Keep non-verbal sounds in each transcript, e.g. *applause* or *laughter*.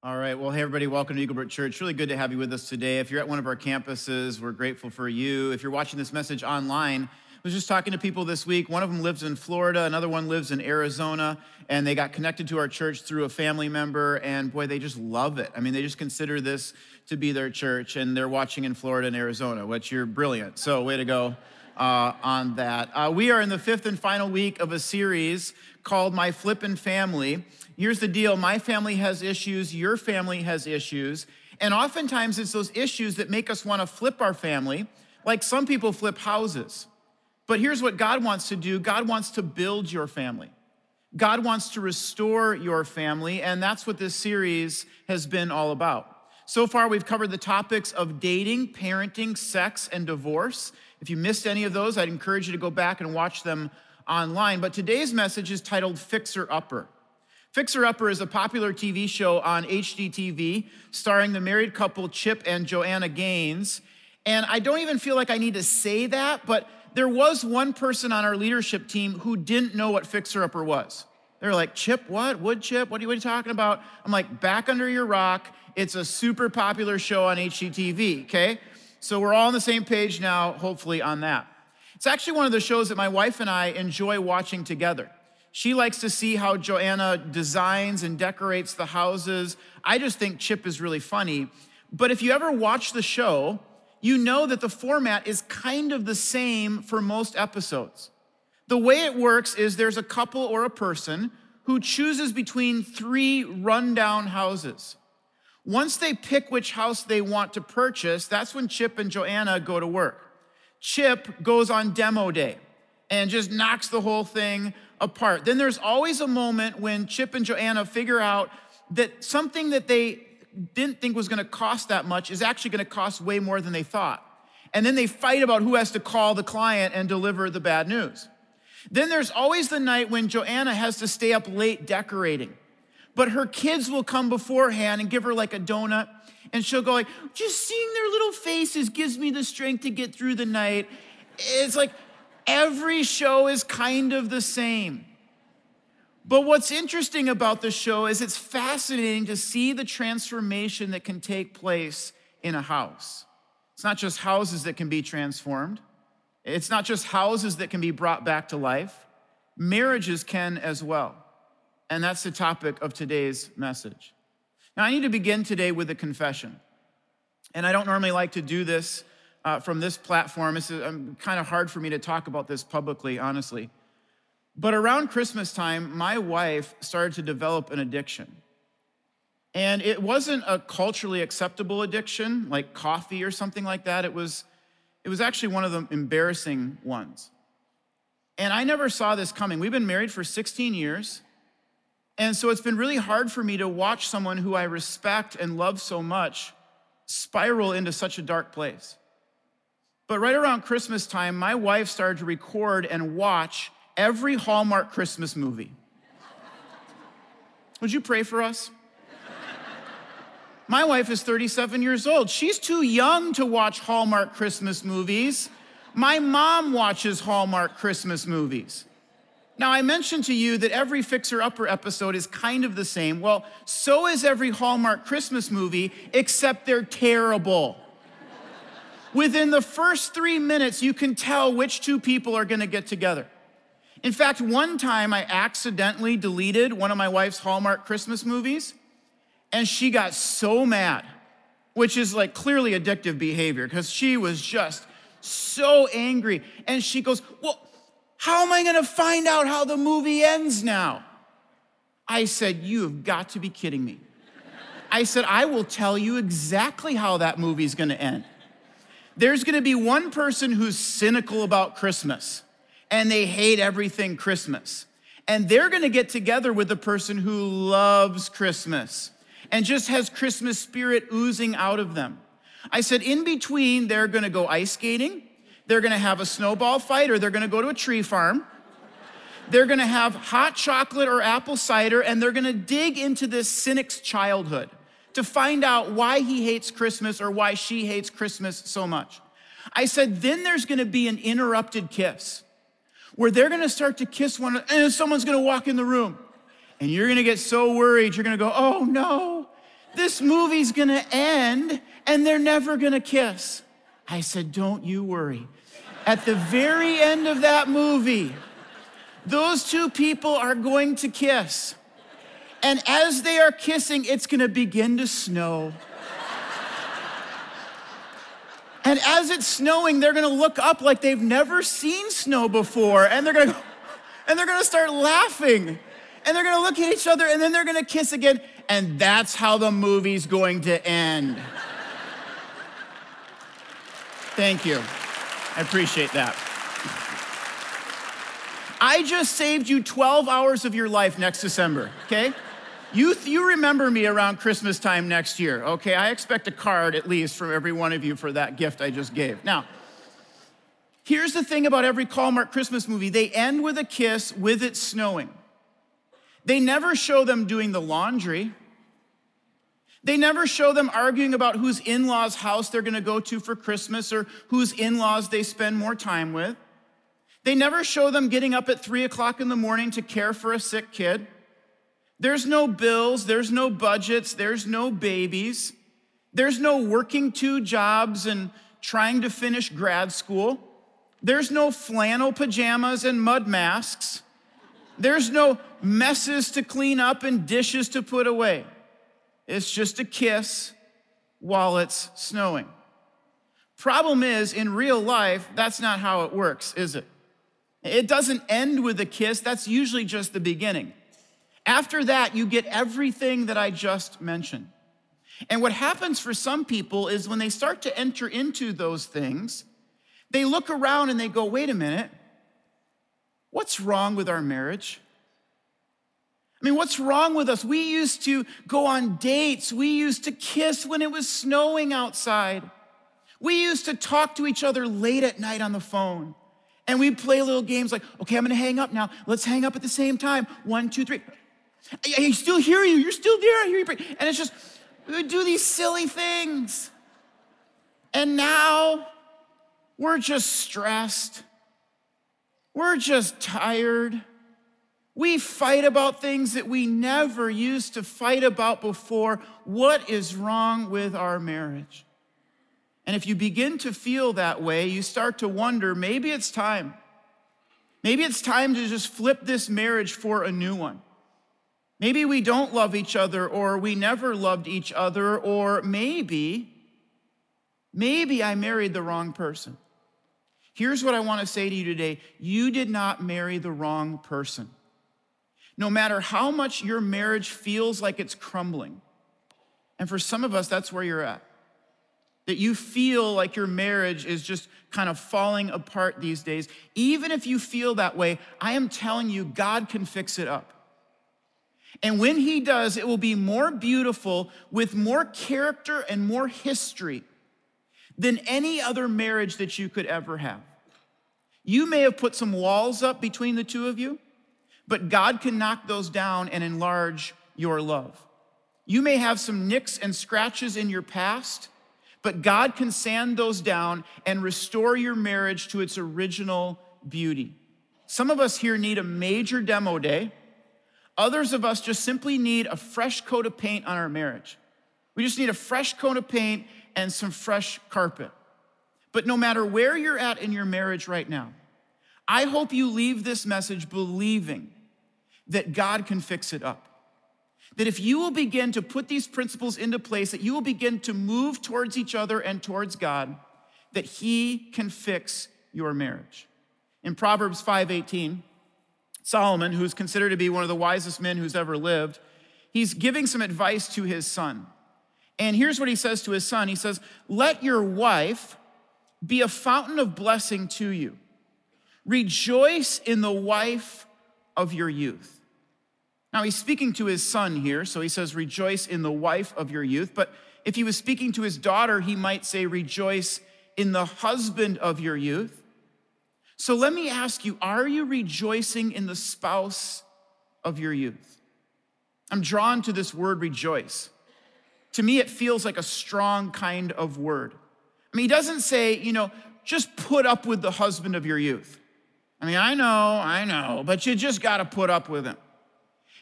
All right. Well, hey, everybody, welcome to Eaglebrook Church. Really good to have you with us today. If you're at one of our campuses, we're grateful for you. If you're watching this message online, I was just talking to people this week. One of them lives in Florida, another one lives in Arizona, and they got connected to our church through a family member. And boy, they just love it. I mean, they just consider this to be their church, and they're watching in Florida and Arizona, which you're brilliant. So, way to go. Uh, on that. Uh, we are in the fifth and final week of a series called My Flippin' Family. Here's the deal my family has issues, your family has issues. And oftentimes it's those issues that make us want to flip our family, like some people flip houses. But here's what God wants to do God wants to build your family. God wants to restore your family, and that's what this series has been all about. So far, we've covered the topics of dating, parenting, sex, and divorce. If you missed any of those, I'd encourage you to go back and watch them online. But today's message is titled Fixer Upper. Fixer Upper is a popular TV show on HGTV starring the married couple Chip and Joanna Gaines. And I don't even feel like I need to say that, but there was one person on our leadership team who didn't know what Fixer Upper was. They're like, Chip, what? Wood chip? What are, you, what are you talking about? I'm like, back under your rock. It's a super popular show on HGTV, okay? So we're all on the same page now, hopefully, on that. It's actually one of the shows that my wife and I enjoy watching together. She likes to see how Joanna designs and decorates the houses. I just think Chip is really funny. But if you ever watch the show, you know that the format is kind of the same for most episodes. The way it works is there's a couple or a person who chooses between three rundown houses. Once they pick which house they want to purchase, that's when Chip and Joanna go to work. Chip goes on demo day and just knocks the whole thing apart. Then there's always a moment when Chip and Joanna figure out that something that they didn't think was going to cost that much is actually going to cost way more than they thought. And then they fight about who has to call the client and deliver the bad news. Then there's always the night when Joanna has to stay up late decorating. But her kids will come beforehand and give her like a donut and she'll go like, "Just seeing their little faces gives me the strength to get through the night." It's like Every show is kind of the same. But what's interesting about the show is it's fascinating to see the transformation that can take place in a house. It's not just houses that can be transformed, it's not just houses that can be brought back to life, marriages can as well. And that's the topic of today's message. Now, I need to begin today with a confession. And I don't normally like to do this uh, from this platform. It's um, kind of hard for me to talk about this publicly, honestly. But around Christmas time, my wife started to develop an addiction. And it wasn't a culturally acceptable addiction like coffee or something like that. It was, it was actually one of the embarrassing ones. And I never saw this coming. We've been married for 16 years. And so it's been really hard for me to watch someone who I respect and love so much spiral into such a dark place. But right around Christmas time, my wife started to record and watch every Hallmark Christmas movie. Would you pray for us? My wife is 37 years old. She's too young to watch Hallmark Christmas movies. My mom watches Hallmark Christmas movies. Now, I mentioned to you that every Fixer Upper episode is kind of the same. Well, so is every Hallmark Christmas movie, except they're terrible. Within the first three minutes, you can tell which two people are gonna get together. In fact, one time I accidentally deleted one of my wife's Hallmark Christmas movies, and she got so mad, which is like clearly addictive behavior, because she was just so angry. And she goes, Well, how am I gonna find out how the movie ends now? I said, You have got to be kidding me. I said, I will tell you exactly how that movie is gonna end there's gonna be one person who's cynical about Christmas and they hate everything Christmas. And they're gonna get together with the person who loves Christmas and just has Christmas spirit oozing out of them. I said, in between, they're gonna go ice skating, they're gonna have a snowball fight, or they're gonna go to a tree farm. They're gonna have hot chocolate or apple cider, and they're gonna dig into this cynic's childhood to find out why he hates Christmas or why she hates Christmas so much. I said, then there's gonna be an interrupted kiss where they're gonna start to kiss one another and someone's gonna walk in the room. And you're gonna get so worried, you're gonna go, oh no, this movie's gonna end and they're never gonna kiss. I said, Don't you worry. At the very end of that movie, those two people are going to kiss. And as they are kissing, it's gonna begin to snow. And as it's snowing, they're gonna look up like they've never seen snow before, and they're gonna, and they're gonna start laughing. And they're gonna look at each other, and then they're gonna kiss again, and that's how the movie's going to end. Thank you. I appreciate that. I just saved you 12 hours of your life next December, okay? You, you remember me around Christmas time next year, okay? I expect a card at least from every one of you for that gift I just gave. Now, here's the thing about every Hallmark Christmas movie they end with a kiss with it snowing. They never show them doing the laundry. They never show them arguing about whose in law's house they're gonna go to for Christmas or whose in laws they spend more time with. They never show them getting up at three o'clock in the morning to care for a sick kid. There's no bills, there's no budgets, there's no babies, there's no working two jobs and trying to finish grad school. There's no flannel pajamas and mud masks. There's no messes to clean up and dishes to put away. It's just a kiss while it's snowing. Problem is, in real life, that's not how it works, is it? It doesn't end with a kiss, that's usually just the beginning. After that, you get everything that I just mentioned. And what happens for some people is when they start to enter into those things, they look around and they go, wait a minute, what's wrong with our marriage? I mean, what's wrong with us? We used to go on dates. We used to kiss when it was snowing outside. We used to talk to each other late at night on the phone. And we'd play little games like, okay, I'm gonna hang up now. Let's hang up at the same time. One, two, three. I, still hear you. You're still there. I hear you. And it's just, we would do these silly things. And now we're just stressed. We're just tired. We fight about things that we never used to fight about before. What is wrong with our marriage? And if you begin to feel that way, you start to wonder maybe it's time. Maybe it's time to just flip this marriage for a new one. Maybe we don't love each other, or we never loved each other, or maybe, maybe I married the wrong person. Here's what I want to say to you today you did not marry the wrong person no matter how much your marriage feels like it's crumbling. And for some of us, that's where you're at. That you feel like your marriage is just kind of falling apart these days. Even if you feel that way, I am telling you, God can fix it up. And when He does, it will be more beautiful with more character and more history than any other marriage that you could ever have. You may have put some walls up between the two of you. But God can knock those down and enlarge your love. You may have some nicks and scratches in your past, but God can sand those down and restore your marriage to its original beauty. Some of us here need a major demo day. Others of us just simply need a fresh coat of paint on our marriage. We just need a fresh coat of paint and some fresh carpet. But no matter where you're at in your marriage right now, I hope you leave this message believing that God can fix it up. That if you will begin to put these principles into place, that you will begin to move towards each other and towards God, that He can fix your marriage. In Proverbs 5:18, Solomon, who's considered to be one of the wisest men who's ever lived, he's giving some advice to his son. And here's what he says to his son He says, Let your wife be a fountain of blessing to you. Rejoice in the wife of your youth. Now, he's speaking to his son here, so he says, Rejoice in the wife of your youth. But if he was speaking to his daughter, he might say, Rejoice in the husband of your youth. So let me ask you, are you rejoicing in the spouse of your youth? I'm drawn to this word rejoice. To me, it feels like a strong kind of word. I mean, he doesn't say, you know, just put up with the husband of your youth. I mean, I know, I know, but you just got to put up with him.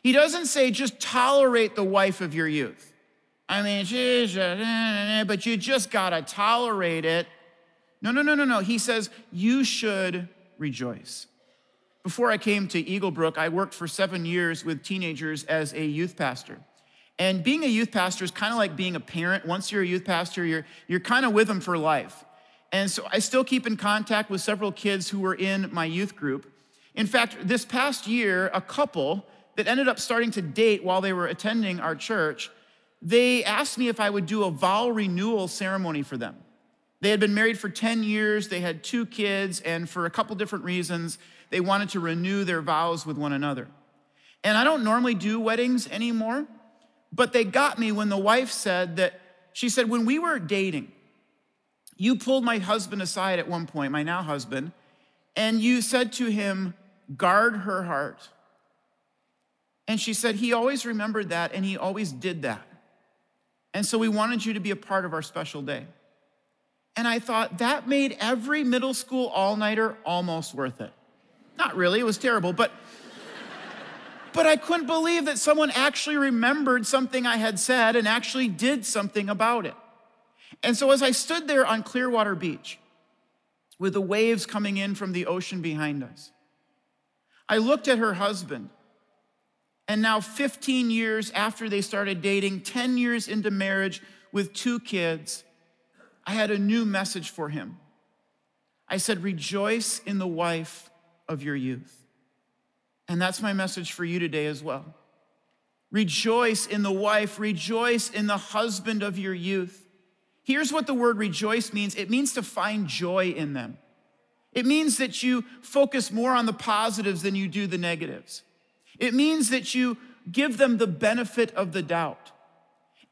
He doesn't say just tolerate the wife of your youth. I mean, but you just gotta tolerate it. No, no, no, no, no. He says, you should rejoice. Before I came to Eaglebrook, I worked for seven years with teenagers as a youth pastor. And being a youth pastor is kind of like being a parent. Once you're a youth pastor, you're, you're kind of with them for life. And so I still keep in contact with several kids who were in my youth group. In fact, this past year, a couple that ended up starting to date while they were attending our church, they asked me if I would do a vow renewal ceremony for them. They had been married for 10 years, they had two kids, and for a couple different reasons, they wanted to renew their vows with one another. And I don't normally do weddings anymore, but they got me when the wife said that, she said, when we were dating, you pulled my husband aside at one point, my now husband, and you said to him, guard her heart. And she said, he always remembered that and he always did that. And so we wanted you to be a part of our special day. And I thought that made every middle school all nighter almost worth it. Not really, it was terrible, but. but I couldn't believe that someone actually remembered something I had said and actually did something about it. And so as I stood there on Clearwater Beach with the waves coming in from the ocean behind us, I looked at her husband. And now, 15 years after they started dating, 10 years into marriage with two kids, I had a new message for him. I said, Rejoice in the wife of your youth. And that's my message for you today as well. Rejoice in the wife, rejoice in the husband of your youth. Here's what the word rejoice means it means to find joy in them. It means that you focus more on the positives than you do the negatives. It means that you give them the benefit of the doubt.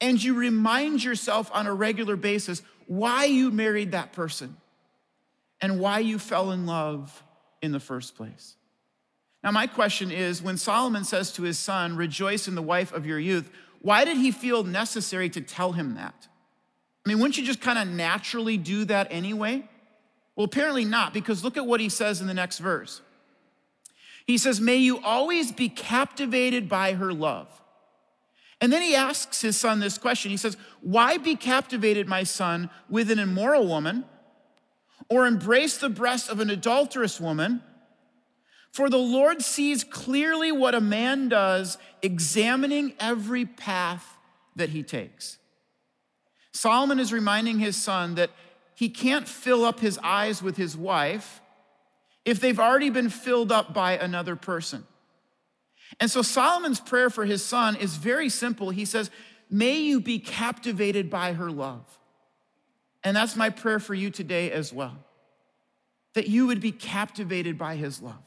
And you remind yourself on a regular basis why you married that person and why you fell in love in the first place. Now, my question is when Solomon says to his son, Rejoice in the wife of your youth, why did he feel necessary to tell him that? I mean, wouldn't you just kind of naturally do that anyway? Well, apparently not, because look at what he says in the next verse. He says, May you always be captivated by her love. And then he asks his son this question. He says, Why be captivated, my son, with an immoral woman, or embrace the breast of an adulterous woman? For the Lord sees clearly what a man does, examining every path that he takes. Solomon is reminding his son that he can't fill up his eyes with his wife if they've already been filled up by another person. And so Solomon's prayer for his son is very simple. He says, May you be captivated by her love. And that's my prayer for you today as well. That you would be captivated by his love,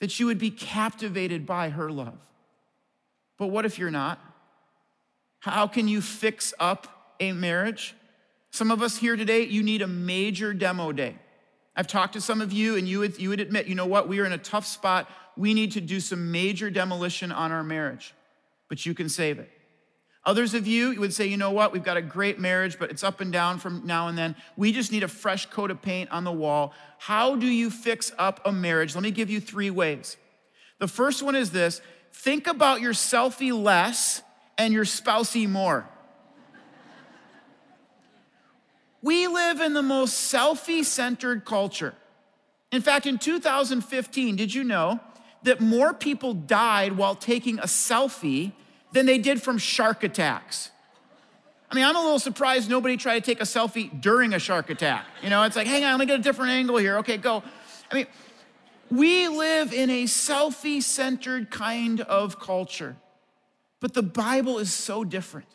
that you would be captivated by her love. But what if you're not? How can you fix up a marriage? Some of us here today, you need a major demo day. I've talked to some of you, and you would, you would admit, you know what, we are in a tough spot. We need to do some major demolition on our marriage, but you can save it. Others of you, you would say, you know what, we've got a great marriage, but it's up and down from now and then. We just need a fresh coat of paint on the wall. How do you fix up a marriage? Let me give you three ways. The first one is this think about your selfie less and your spousey more. We live in the most selfie centered culture. In fact, in 2015, did you know that more people died while taking a selfie than they did from shark attacks? I mean, I'm a little surprised nobody tried to take a selfie during a shark attack. You know, it's like, hang on, let me get a different angle here. Okay, go. I mean, we live in a selfie centered kind of culture, but the Bible is so different.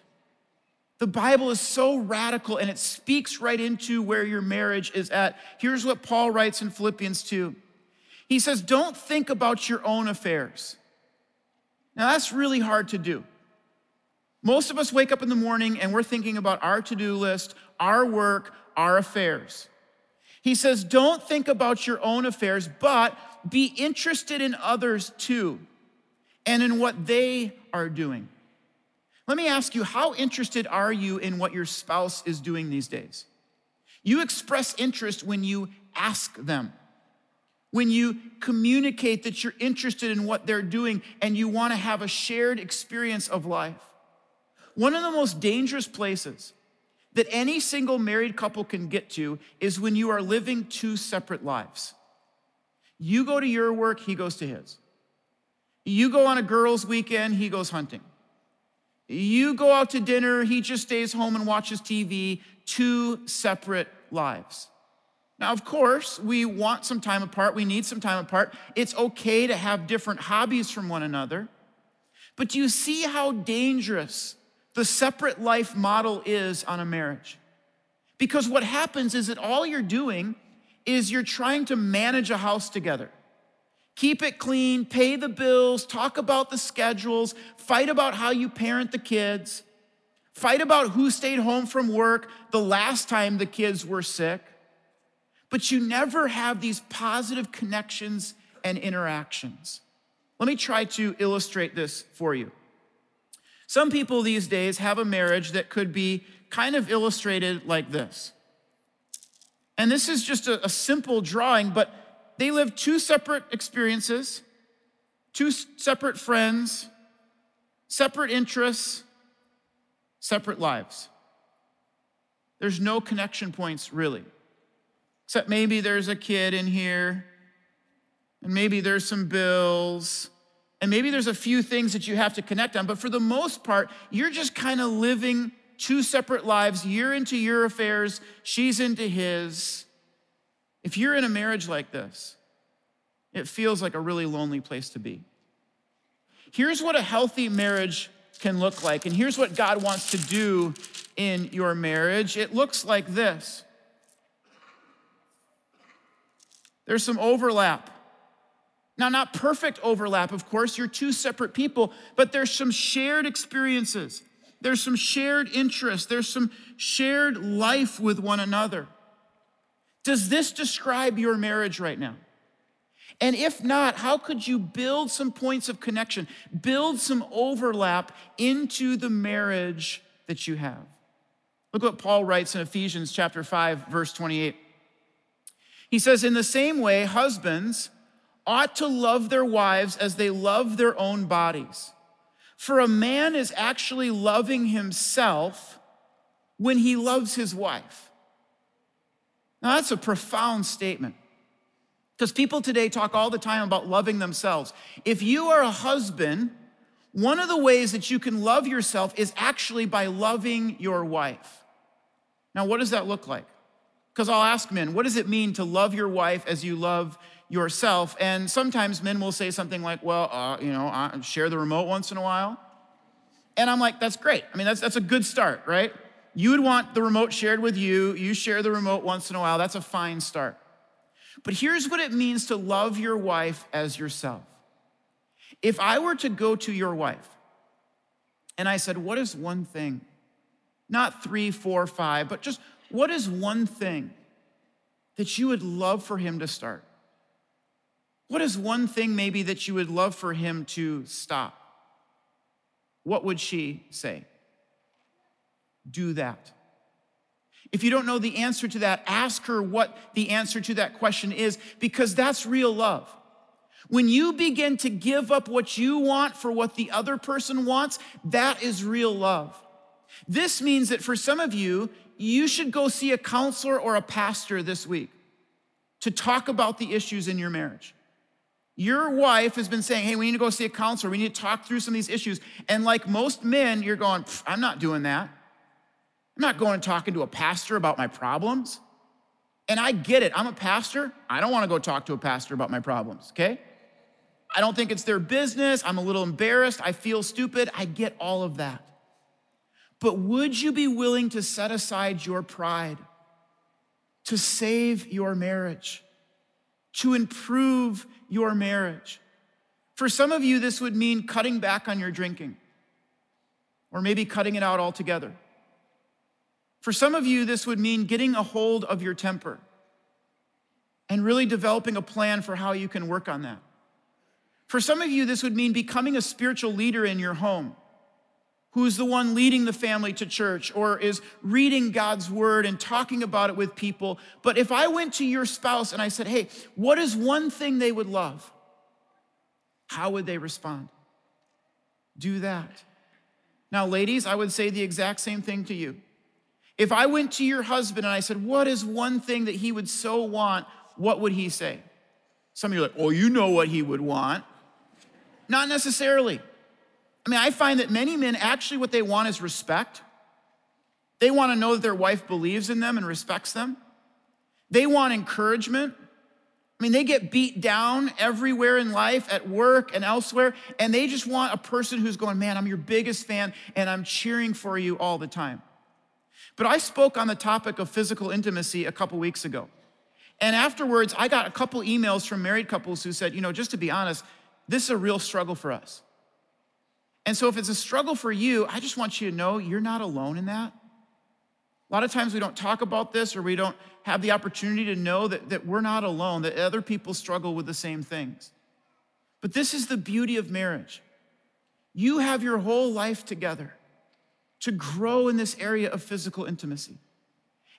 The Bible is so radical and it speaks right into where your marriage is at. Here's what Paul writes in Philippians 2. He says, Don't think about your own affairs. Now, that's really hard to do. Most of us wake up in the morning and we're thinking about our to do list, our work, our affairs. He says, Don't think about your own affairs, but be interested in others too and in what they are doing. Let me ask you, how interested are you in what your spouse is doing these days? You express interest when you ask them, when you communicate that you're interested in what they're doing and you want to have a shared experience of life. one of the most dangerous places that any single married couple can get to is when you are living two separate lives. You go to your work, he goes to his. You go on a girls' weekend, he goes hunting. You go out to dinner, he just stays home and watches TV, two separate lives. Now, of course, we want some time apart, we need some time apart. It's okay to have different hobbies from one another. But do you see how dangerous the separate life model is on a marriage? Because what happens is that all you're doing is you're trying to manage a house together. Keep it clean, pay the bills, talk about the schedules, fight about how you parent the kids, fight about who stayed home from work the last time the kids were sick. But you never have these positive connections and interactions. Let me try to illustrate this for you. Some people these days have a marriage that could be kind of illustrated like this. And this is just a, a simple drawing, but they live two separate experiences, two separate friends, separate interests, separate lives. There's no connection points really. Except maybe there's a kid in here, and maybe there's some bills, and maybe there's a few things that you have to connect on. But for the most part, you're just kind of living two separate lives. You're into your affairs, she's into his. If you're in a marriage like this, it feels like a really lonely place to be. Here's what a healthy marriage can look like, and here's what God wants to do in your marriage. It looks like this there's some overlap. Now, not perfect overlap, of course, you're two separate people, but there's some shared experiences. There's some shared interests. There's some shared life with one another. Does this describe your marriage right now? And if not, how could you build some points of connection, build some overlap into the marriage that you have? Look what Paul writes in Ephesians chapter 5 verse 28. He says in the same way husbands ought to love their wives as they love their own bodies. For a man is actually loving himself when he loves his wife. Now, that's a profound statement because people today talk all the time about loving themselves. If you are a husband, one of the ways that you can love yourself is actually by loving your wife. Now, what does that look like? Because I'll ask men, what does it mean to love your wife as you love yourself? And sometimes men will say something like, well, uh, you know, I share the remote once in a while. And I'm like, that's great. I mean, that's, that's a good start, right? You would want the remote shared with you. You share the remote once in a while. That's a fine start. But here's what it means to love your wife as yourself. If I were to go to your wife and I said, What is one thing? Not three, four, five, but just what is one thing that you would love for him to start? What is one thing maybe that you would love for him to stop? What would she say? Do that. If you don't know the answer to that, ask her what the answer to that question is, because that's real love. When you begin to give up what you want for what the other person wants, that is real love. This means that for some of you, you should go see a counselor or a pastor this week to talk about the issues in your marriage. Your wife has been saying, Hey, we need to go see a counselor. We need to talk through some of these issues. And like most men, you're going, I'm not doing that. I'm not going and talking to a pastor about my problems. And I get it. I'm a pastor. I don't want to go talk to a pastor about my problems, okay? I don't think it's their business. I'm a little embarrassed. I feel stupid. I get all of that. But would you be willing to set aside your pride to save your marriage, to improve your marriage? For some of you, this would mean cutting back on your drinking, or maybe cutting it out altogether. For some of you, this would mean getting a hold of your temper and really developing a plan for how you can work on that. For some of you, this would mean becoming a spiritual leader in your home who's the one leading the family to church or is reading God's word and talking about it with people. But if I went to your spouse and I said, hey, what is one thing they would love? How would they respond? Do that. Now, ladies, I would say the exact same thing to you. If I went to your husband and I said, What is one thing that he would so want? What would he say? Some of you are like, Oh, you know what he would want. Not necessarily. I mean, I find that many men actually what they want is respect. They want to know that their wife believes in them and respects them. They want encouragement. I mean, they get beat down everywhere in life, at work and elsewhere, and they just want a person who's going, Man, I'm your biggest fan and I'm cheering for you all the time. But I spoke on the topic of physical intimacy a couple weeks ago. And afterwards, I got a couple emails from married couples who said, You know, just to be honest, this is a real struggle for us. And so, if it's a struggle for you, I just want you to know you're not alone in that. A lot of times we don't talk about this or we don't have the opportunity to know that, that we're not alone, that other people struggle with the same things. But this is the beauty of marriage. You have your whole life together to grow in this area of physical intimacy.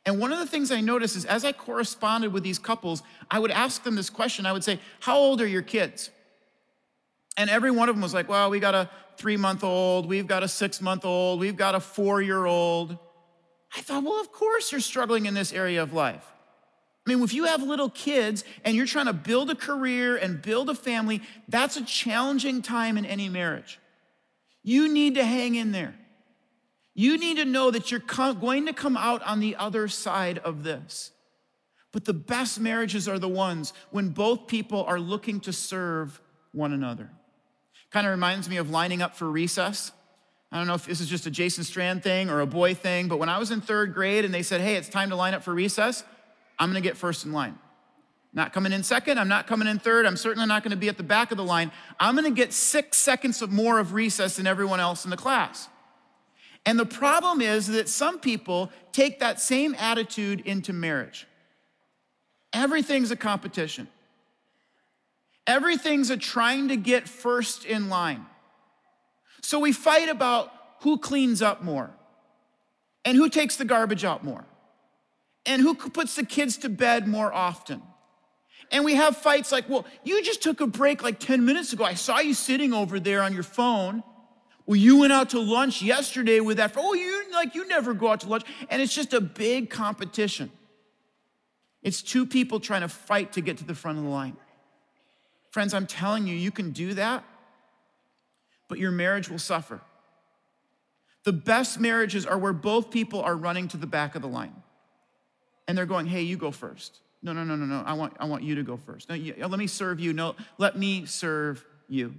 And one of the things I noticed is as I corresponded with these couples, I would ask them this question. I would say, How old are your kids? And every one of them was like, Well, we got a three month old, we've got a six month old, we've got a four year old. I thought, well, of course you're struggling in this area of life. I mean, if you have little kids and you're trying to build a career and build a family, that's a challenging time in any marriage. You need to hang in there. You need to know that you're going to come out on the other side of this. But the best marriages are the ones when both people are looking to serve one another. Kind of reminds me of lining up for recess. I don't know if this is just a Jason Strand thing or a boy thing, but when I was in third grade and they said, hey, it's time to line up for recess, I'm gonna get first in line. Not coming in second, I'm not coming in third, I'm certainly not gonna be at the back of the line. I'm gonna get six seconds of more of recess than everyone else in the class. And the problem is that some people take that same attitude into marriage. Everything's a competition. Everything's a trying to get first in line. So we fight about who cleans up more and who takes the garbage out more and who puts the kids to bed more often. And we have fights like, well, you just took a break like 10 minutes ago. I saw you sitting over there on your phone. Well, you went out to lunch yesterday with that. Oh, you like you never go out to lunch. And it's just a big competition. It's two people trying to fight to get to the front of the line. Friends, I'm telling you, you can do that but your marriage will suffer. The best marriages are where both people are running to the back of the line and they're going, hey, you go first. No, no, no, no, no. I want, I want you to go first. No, you, let me serve you. No, let me serve you.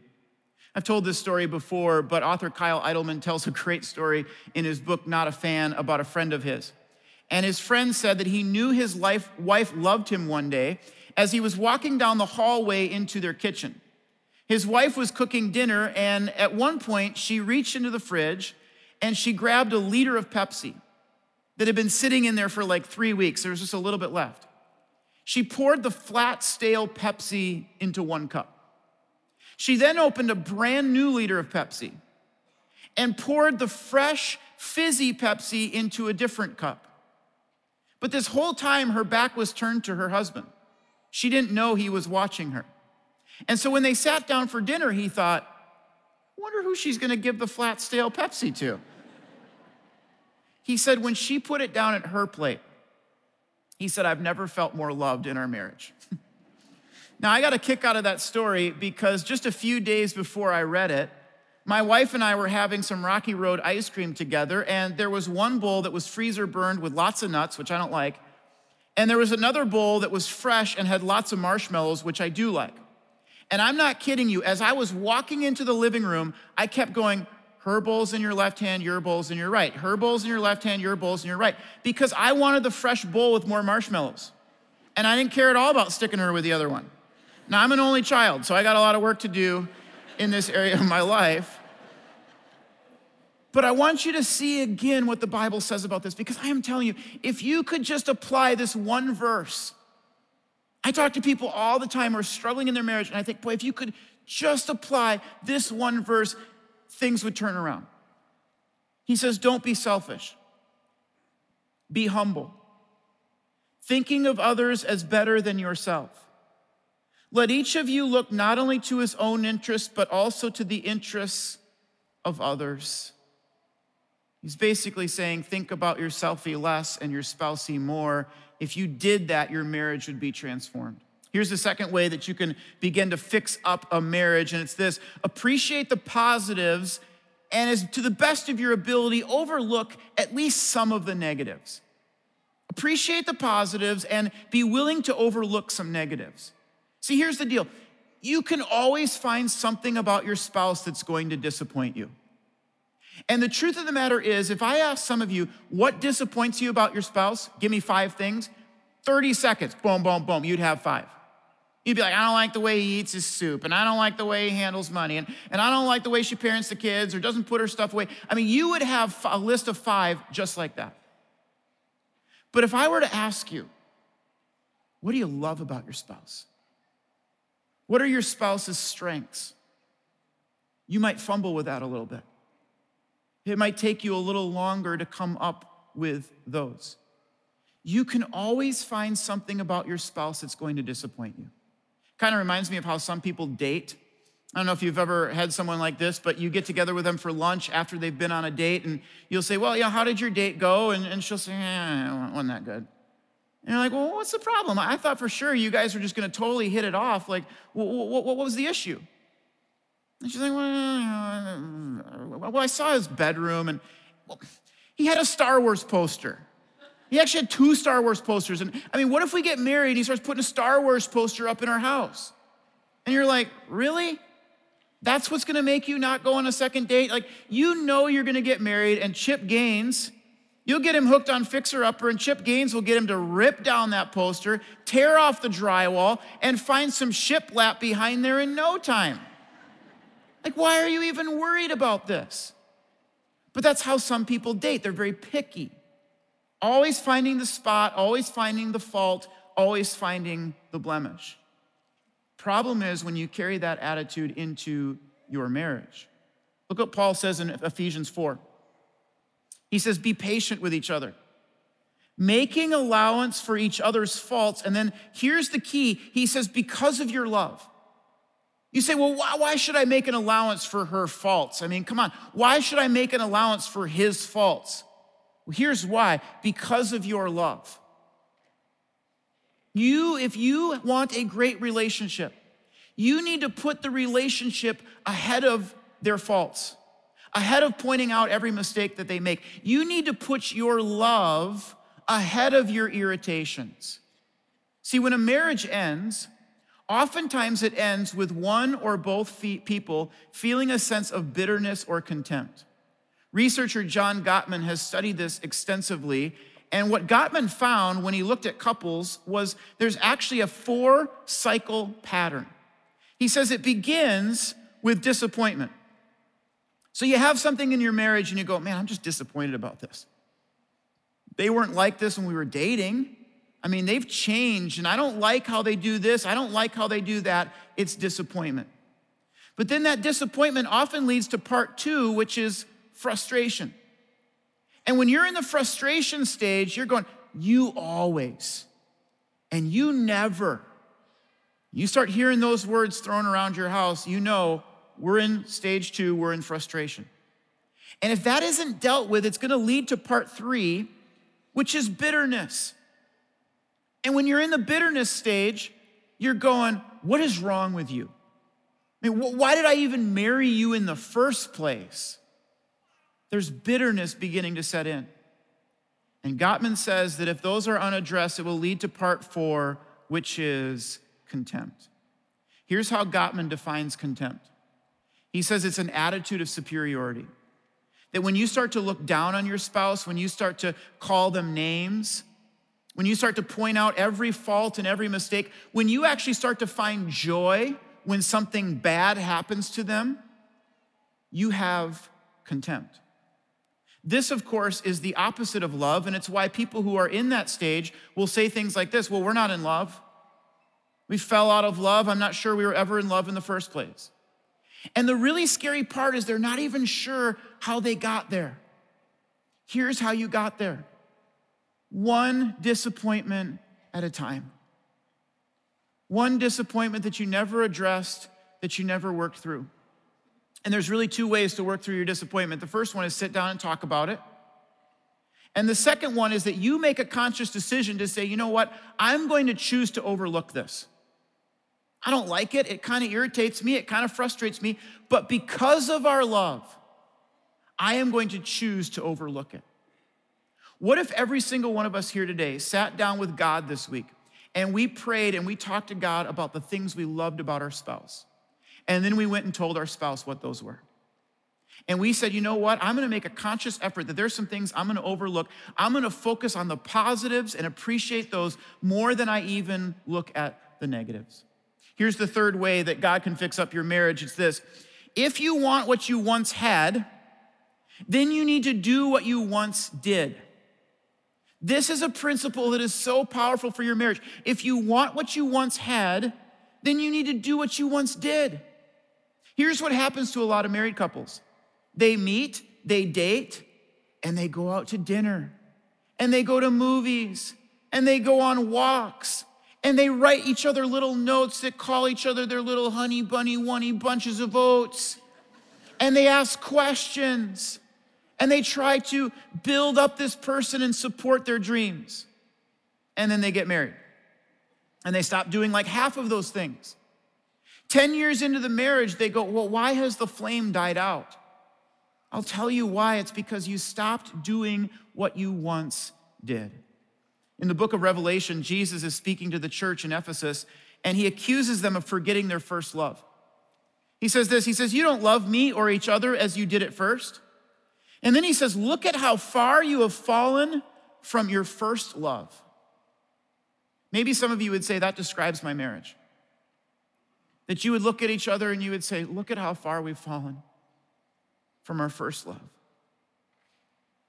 I've told this story before, but author Kyle Idleman tells a great story in his book, Not a Fan, about a friend of his. And his friend said that he knew his life, wife loved him one day as he was walking down the hallway into their kitchen. His wife was cooking dinner, and at one point, she reached into the fridge and she grabbed a liter of Pepsi that had been sitting in there for like three weeks. There was just a little bit left. She poured the flat, stale Pepsi into one cup. She then opened a brand new liter of Pepsi and poured the fresh, fizzy Pepsi into a different cup. But this whole time, her back was turned to her husband. She didn't know he was watching her. And so when they sat down for dinner, he thought, wonder who she's gonna give the flat, stale Pepsi to. He said, when she put it down at her plate, he said, I've never felt more loved in our marriage. *laughs* now, I got a kick out of that story because just a few days before I read it, my wife and I were having some Rocky Road ice cream together, and there was one bowl that was freezer burned with lots of nuts, which I don't like, and there was another bowl that was fresh and had lots of marshmallows, which I do like. And I'm not kidding you, as I was walking into the living room, I kept going, her bowl's in your left hand, your bowl's in your right. Her bowl's in your left hand, your bowl's in your right. Because I wanted the fresh bowl with more marshmallows. And I didn't care at all about sticking her with the other one. Now, I'm an only child, so I got a lot of work to do in this area of my life. But I want you to see again what the Bible says about this because I am telling you, if you could just apply this one verse I talk to people all the time who are struggling in their marriage, and I think, boy, if you could just apply this one verse, things would turn around. He says, Don't be selfish, be humble, thinking of others as better than yourself. Let each of you look not only to his own interests, but also to the interests of others. He's basically saying, think about yourselfy less and your spousey more. If you did that, your marriage would be transformed. Here's the second way that you can begin to fix up a marriage, and it's this appreciate the positives and, as to the best of your ability, overlook at least some of the negatives. Appreciate the positives and be willing to overlook some negatives. See, here's the deal you can always find something about your spouse that's going to disappoint you. And the truth of the matter is, if I ask some of you, what disappoints you about your spouse? Give me five things. 30 seconds, boom, boom, boom, you'd have five. You'd be like, I don't like the way he eats his soup, and I don't like the way he handles money, and, and I don't like the way she parents the kids or doesn't put her stuff away. I mean, you would have a list of five just like that. But if I were to ask you, what do you love about your spouse? What are your spouse's strengths? You might fumble with that a little bit. It might take you a little longer to come up with those. You can always find something about your spouse that's going to disappoint you. Kind of reminds me of how some people date. I don't know if you've ever had someone like this, but you get together with them for lunch after they've been on a date, and you'll say, Well, yeah, how did your date go? And, and she'll say, Yeah, it wasn't that good. And you're like, Well, what's the problem? I thought for sure you guys were just going to totally hit it off. Like, what, what, what was the issue? And she's like, Well, uh, well I saw his bedroom, and well, he had a Star Wars poster. He actually had two Star Wars posters. And I mean, what if we get married and he starts putting a Star Wars poster up in our house? And you're like, really? That's what's gonna make you not go on a second date? Like, you know you're gonna get married, and Chip Gaines, you'll get him hooked on Fixer Upper, and Chip Gaines will get him to rip down that poster, tear off the drywall, and find some shiplap behind there in no time. Like, why are you even worried about this? But that's how some people date. They're very picky. Always finding the spot, always finding the fault, always finding the blemish. Problem is when you carry that attitude into your marriage. Look what Paul says in Ephesians 4. He says, Be patient with each other, making allowance for each other's faults. And then here's the key He says, Because of your love. You say, Well, why, why should I make an allowance for her faults? I mean, come on. Why should I make an allowance for his faults? Here's why because of your love. You, if you want a great relationship, you need to put the relationship ahead of their faults, ahead of pointing out every mistake that they make. You need to put your love ahead of your irritations. See, when a marriage ends, oftentimes it ends with one or both people feeling a sense of bitterness or contempt. Researcher John Gottman has studied this extensively. And what Gottman found when he looked at couples was there's actually a four cycle pattern. He says it begins with disappointment. So you have something in your marriage and you go, man, I'm just disappointed about this. They weren't like this when we were dating. I mean, they've changed and I don't like how they do this. I don't like how they do that. It's disappointment. But then that disappointment often leads to part two, which is frustration. And when you're in the frustration stage, you're going, you always, and you never. You start hearing those words thrown around your house, you know we're in stage two, we're in frustration. And if that isn't dealt with, it's gonna lead to part three, which is bitterness. And when you're in the bitterness stage, you're going, What is wrong with you? I mean, why did I even marry you in the first place? there's bitterness beginning to set in. And Gottman says that if those are unaddressed, it will lead to part four, which is contempt. Here's how Gottman defines contempt he says it's an attitude of superiority. That when you start to look down on your spouse, when you start to call them names, when you start to point out every fault and every mistake, when you actually start to find joy when something bad happens to them, you have contempt. This, of course, is the opposite of love, and it's why people who are in that stage will say things like this Well, we're not in love. We fell out of love. I'm not sure we were ever in love in the first place. And the really scary part is they're not even sure how they got there. Here's how you got there one disappointment at a time. One disappointment that you never addressed, that you never worked through. And there's really two ways to work through your disappointment. The first one is sit down and talk about it. And the second one is that you make a conscious decision to say, you know what, I'm going to choose to overlook this. I don't like it. It kind of irritates me. It kind of frustrates me. But because of our love, I am going to choose to overlook it. What if every single one of us here today sat down with God this week and we prayed and we talked to God about the things we loved about our spouse? And then we went and told our spouse what those were. And we said, you know what? I'm gonna make a conscious effort that there's some things I'm gonna overlook. I'm gonna focus on the positives and appreciate those more than I even look at the negatives. Here's the third way that God can fix up your marriage it's this if you want what you once had, then you need to do what you once did. This is a principle that is so powerful for your marriage. If you want what you once had, then you need to do what you once did. Here's what happens to a lot of married couples they meet, they date, and they go out to dinner, and they go to movies, and they go on walks, and they write each other little notes that call each other their little honey bunny wunny bunches of oats, and they ask questions, and they try to build up this person and support their dreams. And then they get married, and they stop doing like half of those things. 10 years into the marriage, they go, Well, why has the flame died out? I'll tell you why. It's because you stopped doing what you once did. In the book of Revelation, Jesus is speaking to the church in Ephesus, and he accuses them of forgetting their first love. He says this He says, You don't love me or each other as you did at first. And then he says, Look at how far you have fallen from your first love. Maybe some of you would say that describes my marriage. That you would look at each other and you would say, Look at how far we've fallen from our first love.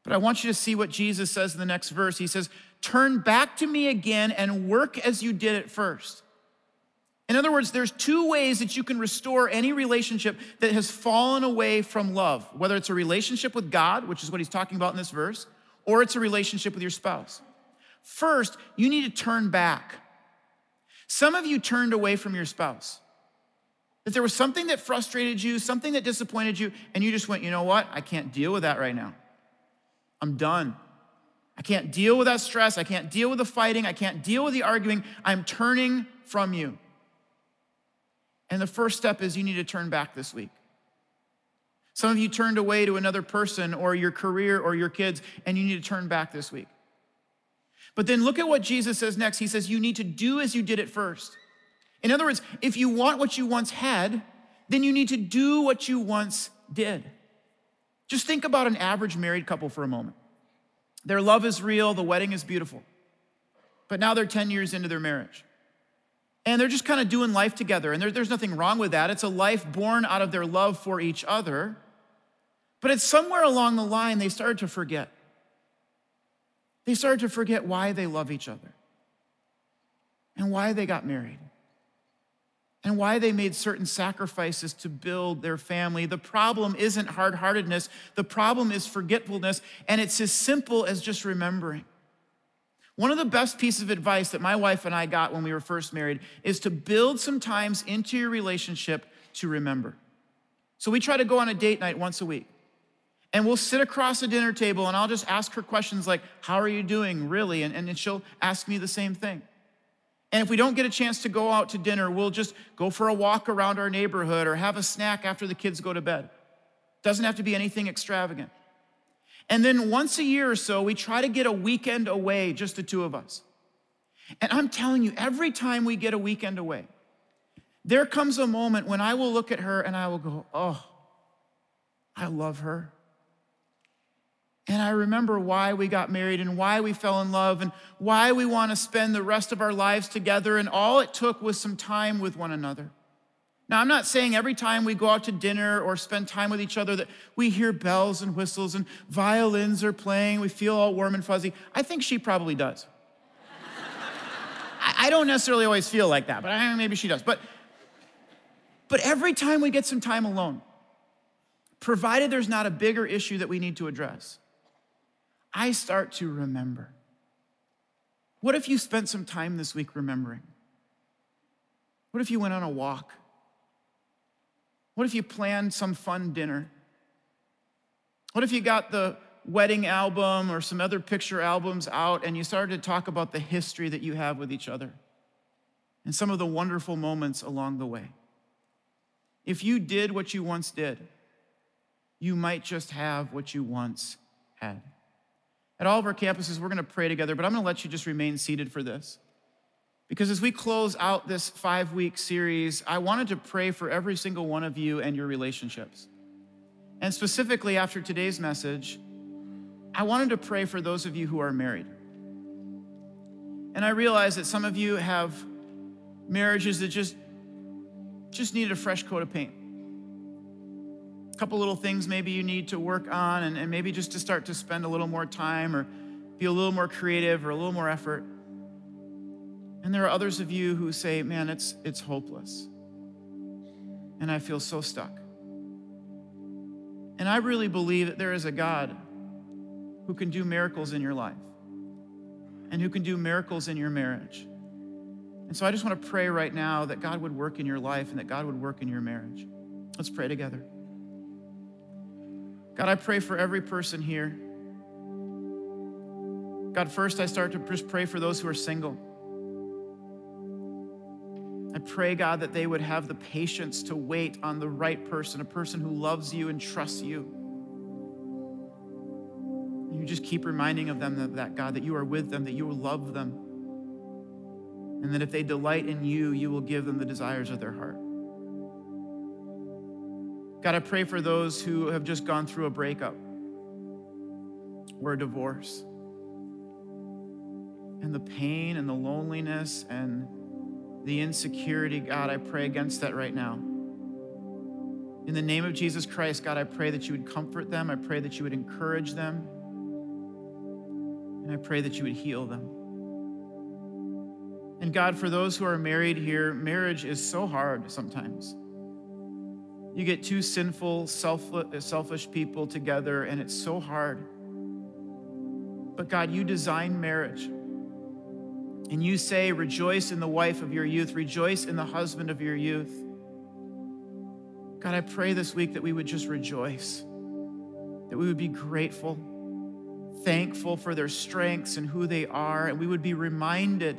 But I want you to see what Jesus says in the next verse. He says, Turn back to me again and work as you did at first. In other words, there's two ways that you can restore any relationship that has fallen away from love, whether it's a relationship with God, which is what he's talking about in this verse, or it's a relationship with your spouse. First, you need to turn back. Some of you turned away from your spouse. That there was something that frustrated you, something that disappointed you, and you just went, you know what? I can't deal with that right now. I'm done. I can't deal with that stress. I can't deal with the fighting. I can't deal with the arguing. I'm turning from you. And the first step is you need to turn back this week. Some of you turned away to another person or your career or your kids, and you need to turn back this week. But then look at what Jesus says next. He says, You need to do as you did at first. In other words, if you want what you once had, then you need to do what you once did. Just think about an average married couple for a moment. Their love is real, the wedding is beautiful. But now they're 10 years into their marriage. And they're just kind of doing life together. And there, there's nothing wrong with that. It's a life born out of their love for each other. But it's somewhere along the line they started to forget. They started to forget why they love each other and why they got married and why they made certain sacrifices to build their family. The problem isn't hard heartedness, the problem is forgetfulness, and it's as simple as just remembering. One of the best pieces of advice that my wife and I got when we were first married is to build some times into your relationship to remember. So we try to go on a date night once a week. And we'll sit across a dinner table and I'll just ask her questions like, How are you doing, really? And, and she'll ask me the same thing. And if we don't get a chance to go out to dinner, we'll just go for a walk around our neighborhood or have a snack after the kids go to bed. Doesn't have to be anything extravagant. And then once a year or so, we try to get a weekend away, just the two of us. And I'm telling you, every time we get a weekend away, there comes a moment when I will look at her and I will go, Oh, I love her. And I remember why we got married and why we fell in love and why we want to spend the rest of our lives together. And all it took was some time with one another. Now, I'm not saying every time we go out to dinner or spend time with each other that we hear bells and whistles and violins are playing, we feel all warm and fuzzy. I think she probably does. I don't necessarily always feel like that, but maybe she does. But, but every time we get some time alone, provided there's not a bigger issue that we need to address, I start to remember. What if you spent some time this week remembering? What if you went on a walk? What if you planned some fun dinner? What if you got the wedding album or some other picture albums out and you started to talk about the history that you have with each other and some of the wonderful moments along the way. If you did what you once did, you might just have what you once had. At all of our campuses, we're going to pray together, but I'm going to let you just remain seated for this. Because as we close out this five week series, I wanted to pray for every single one of you and your relationships. And specifically after today's message, I wanted to pray for those of you who are married. And I realize that some of you have marriages that just just needed a fresh coat of paint. Couple little things maybe you need to work on, and, and maybe just to start to spend a little more time or be a little more creative or a little more effort. And there are others of you who say, man, it's, it's hopeless. And I feel so stuck. And I really believe that there is a God who can do miracles in your life and who can do miracles in your marriage. And so I just want to pray right now that God would work in your life and that God would work in your marriage. Let's pray together. God, I pray for every person here. God, first I start to just pray for those who are single. I pray, God, that they would have the patience to wait on the right person, a person who loves you and trusts you. You just keep reminding of them that, God, that you are with them, that you love them, and that if they delight in you, you will give them the desires of their heart. God, I pray for those who have just gone through a breakup or a divorce, and the pain and the loneliness and the insecurity, God, I pray against that right now. In the name of Jesus Christ, God, I pray that you would comfort them. I pray that you would encourage them. And I pray that you would heal them. And God, for those who are married here, marriage is so hard sometimes. You get two sinful, uh, selfish people together, and it's so hard. But God, you designed marriage. And you say, Rejoice in the wife of your youth, rejoice in the husband of your youth. God, I pray this week that we would just rejoice, that we would be grateful, thankful for their strengths and who they are, and we would be reminded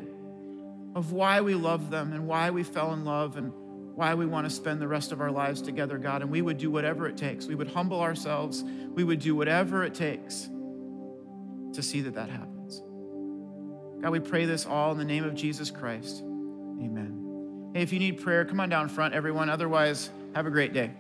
of why we love them and why we fell in love and why we want to spend the rest of our lives together, God. And we would do whatever it takes. We would humble ourselves. We would do whatever it takes to see that that happens. God, we pray this all in the name of Jesus Christ. Amen. Hey, if you need prayer, come on down front, everyone. Otherwise, have a great day.